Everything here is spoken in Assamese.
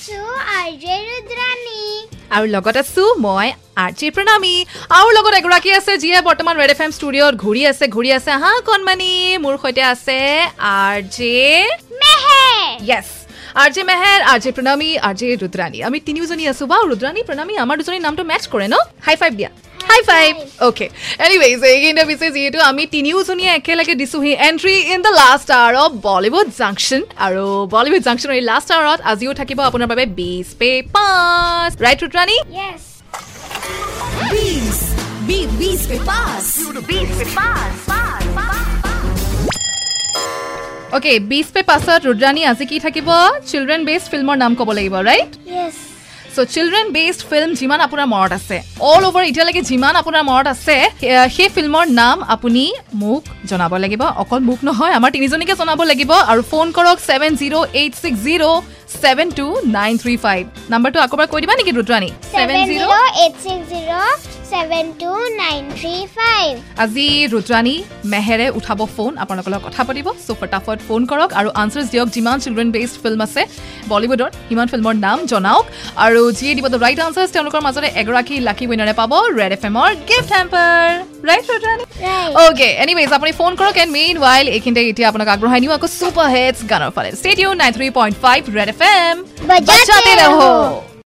আছো ৰুদ্ৰাণী। আৰু লগত আছো মই আৰ্চি প্ৰণামী। আৰু লগত এগৰাকী আছে যিয়ে বৰ্তমান ৰেড এফ এম ষ্টুডিঅ'ত ঘূৰি আছে ঘূৰি আছে। হা কণমানি মোৰ সৈতে আছে R J Meher. Yes R J Meher R J Pranami R J Rudrani. আমি তিনিওজনী আছো। বা ৰুদ্ৰাণী প্ৰণামী আমাৰ দুজনীৰ নামটো মেটচ কৰে ন? হাই ফাইভ দিয়া। হাই ফাইভ অ'কে এনিৱেইজ এইখিনিতে পিছে যিহেতু আমি তিনিওজনীয়ে একেলগে দিছোঁহি entry in the last hour of Bollywood junction আৰু বলিউড জাংচনৰ এই লাষ্ট আৱাৰত আজিও থাকিব আপোনাৰ বাবে বিছ পে পাঁচ ৰাইট ৰুত্ৰাণী অ'কে বিছ পে পাছত ৰুদ্ৰাণী আজি কি থাকিব চিলড্ৰেন বেষ্ট ফিল্মৰ নাম ক'ব লাগিব right so' children based film যিমান আপোনাৰ মনত আছে অল অভাৰ এতিয়ালৈকে যিমান আপোনাৰ মনত আছে সেই ফিল্মৰ নাম আপুনি মোক জনাব লাগিব। অকল মোক নহয় আমাৰ তিনিজনীকে জনাব লাগিব আৰু ফোন কৰক seven zero' eight six zero' seven two nine three five নাম্বাৰটো আকৌ কৈ দিবা নেকি Rudrani? Seven zero' eight six zero' আজি ৰুদ্ৰাণী মেহেৰে উঠাব ফোন আপোনালোকৰ লগত কথা পাতিব চ' ফটাফট ফোন কৰক আৰু আনচাৰ্ছ দিয়ক। যিমান চিলড্ৰেন বেছড ফিল্ম আছে বলিউডৰ সিমান ফিল্মৰ নাম জনাওক। আৰু যিয়ে দিব দ্য ৰাইট আনচাৰ্ছ তেওঁলোকৰ মাজতে এগৰাকী লাকি উইনাৰে পাব ৰেড এফ এমৰ gift hamper right Rudrani? Right. Okay anyways আপুনি ফোন কৰক এণ্ড মেইন ৱাইল এইখিনিতে এতিয়া আপোনাক আগবঢ়াই নিওঁ আকৌ ছুপাৰ হিটছ গানৰ ফালে। Studio' nine three point five red F M.